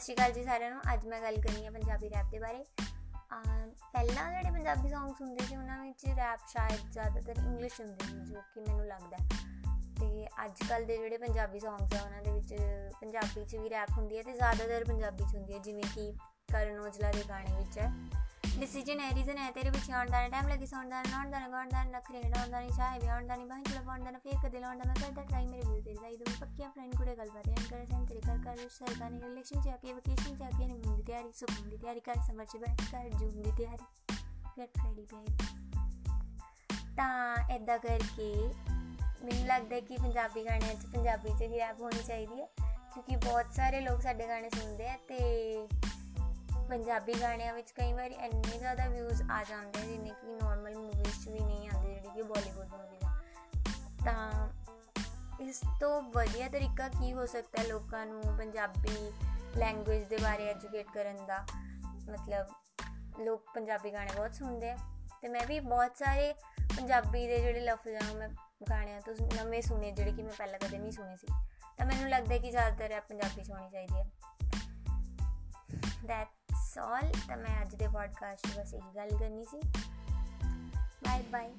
ਸ਼੍ਰੀ ਅਕਾਲ ਜੀ ਸਾਰਿਆਂ ਨੂੰ। ਅੱਜ ਮੈਂ ਗੱਲ ਕਰਨੀ ਹੈ ਪੰਜਾਬੀ ਰੈਪ ਦੇ ਬਾਰੇ। ਪਹਿਲਾਂ ਜਿਹੜੇ ਪੰਜਾਬੀ ਸੌਂਗਸ ਹੁੰਦੇ ਸੀ, ਉਹਨਾਂ ਵਿੱਚ ਰੈਪ ਸ਼ਾਇਦ ਜ਼ਿਆਦਾਤਰ ਇੰਗਲਿਸ਼ ਹੁੰਦੇ ਸੀ, ਜੋ ਕਿ ਮੈਨੂੰ ਲੱਗਦਾ ਤੇ ਅੱਜ ਕੱਲ ਦੇ ਜਿਹੜੇ ਪੰਜਾਬੀ ਸੌਂਗਸ ਆ, ਉਹਨਾਂ ਦੇ ਵਿੱਚ ਪੰਜਾਬੀ 'ਚ ਵੀ ਰੈਪ ਹੁੰਦੀ ਹੈ ਤੇ ਜ਼ਿਆਦਾਤਰ ਪੰਜਾਬੀ 'ਚ ਹੁੰਦੀ ਹੈ, ਜਿਵੇਂ ਕਿ ਕਰਨ ਔਜਲਾ ਦੇ ਗਾਣੇ ਵਿੱਚ ਹੈ। ਡਿਸੀਜਨ ਹੈ ਰੀਜ਼ਨ ਹੈ ਤੇਰੇ ਪਿੱਛੇ ਆਉਣ ਦਾ ਟਾਈਮ ਲੱਗੀ, ਸੌਣ ਦਾ ਨਾਉਣ ਦਾ ਗਾਉਣ ਦਾ ਨਖਰੇ ਡਾਉਣ ਦਾ ਨਹੀਂ ਚਾਹੇ ਵੀ ਆਉਣ ਦਾ ਨਹੀਂ ਬਾਹਾਂ ਚਲਾ ਪਾਉਣ ਦਾ ਫੇਰ ਕਦੇ ਲਾਉਣ ਦਾ, ਮੈਂ ਕਰਦਾ ਟਰਾਈ ਮੇਰੇ ਵੀ ਤੇਰੀ ਸਾਈ ਦੋ ਪੱਕੀਆਂ ਫਰੈਂਡ ਕੁੜੇ ਗੱਲ ਬਾਰੇ ਐਂ ਕਰੇ ਸੈਂ ਤੇਰੇ ਘਰ ਘਰ ਵਿੱਚ ਸਰਕਾਰ ਨੇ ਇਲੈਕਸ਼ਨ ਚ ਆ ਕੇ ਵਕੇਸ਼ਨ ਚ ਆ ਕੇ ਨਹੀਂ ਦੀ ਤਿਆਰੀ, ਸੁਪਨ ਦੀ ਤਿਆਰੀ ਕਰ ਸਮਰ ਚ ਬੈਠ ਕਰ ਜੂਨ ਦੀ ਤਿਆਰੀ, ਫਿਰ ਫਰੈਡੀ ਪਈ ਤਾਂ ਐਦਾਂ ਕਰਕੇ ਮੈਨੂੰ ਲੱਗਦਾ ਕਿ ਪੰਜਾਬੀ ਗਾਣਿਆਂ 'ਚ ਪੰਜਾਬੀ 'ਚ ਹੀ ਰੈਪ ਹੋਣੀ ਚਾਹੀਦੀ ਹੈ, ਕਿਉਂਕਿ ਬਹੁਤ ਸਾਰੇ ਲੋਕ ਸਾਡੇ ਗਾਣੇ ਸੁਣਦੇ ਆ ਤੇ ਪੰਜਾਬੀ ਗਾਣਿਆਂ ਵਿੱਚ ਕਈ ਵਾਰੀ ਇੰਨੇ ਜ਼ਿਆਦਾ ਵਿਊਜ਼ ਆ ਜਾਂਦੇ ਜਿੰਨੇ ਕਿ ਨਾਰਮਲ ਮੂਵੀਜ਼ 'ਚ ਵੀ ਨਹੀਂ ਆਉਂਦੇ। ਇਸ ਤੋਂ ਵਧੀਆ ਤਰੀਕਾ ਕੀ ਹੋ ਸਕਦਾ ਹੈ ਲੋਕਾਂ ਨੂੰ ਪੰਜਾਬੀ ਲੈਂਗੁਏਜ ਦੇ ਬਾਰੇ ਐਜੂਕੇਟ ਕਰਨ ਦਾ? ਮਤਲਬ ਲੋਕ ਪੰਜਾਬੀ ਗਾਣੇ ਬਹੁਤ ਸੁਣਦੇ ਆ ਤੇ ਮੈਂ ਵੀ ਬਹੁਤ ਸਾਰੇ ਪੰਜਾਬੀ ਦੇ ਜਿਹੜੇ ਲਫ਼ਜ਼ ਆ ਮੈਂ ਗਾਣਿਆਂ ਤੋਂ ਨਵੇਂ ਸੁਣੇ, ਜਿਹੜੇ ਕਿ ਮੈਂ ਪਹਿਲਾਂ ਕਦੇ ਨਹੀਂ ਸੁਣੇ ਸੀ। ਤਾਂ ਮੈਨੂੰ ਲੱਗਦਾ ਕਿ ਜ਼ਿਆਦਾਤਰ ਹੈ ਪੰਜਾਬੀ ਸੁਣੀ ਚਾਹੀਦੀ ਹੈ ਦੈਟਸ ਆਲ ਤਾਂ ਮੈਂ ਅੱਜ ਦੇ ਪੋਡਕਾਸਟ 'ਚ ਬਸ ਇਹੀ ਗੱਲ ਕਰਨੀ ਸੀ। Bye bye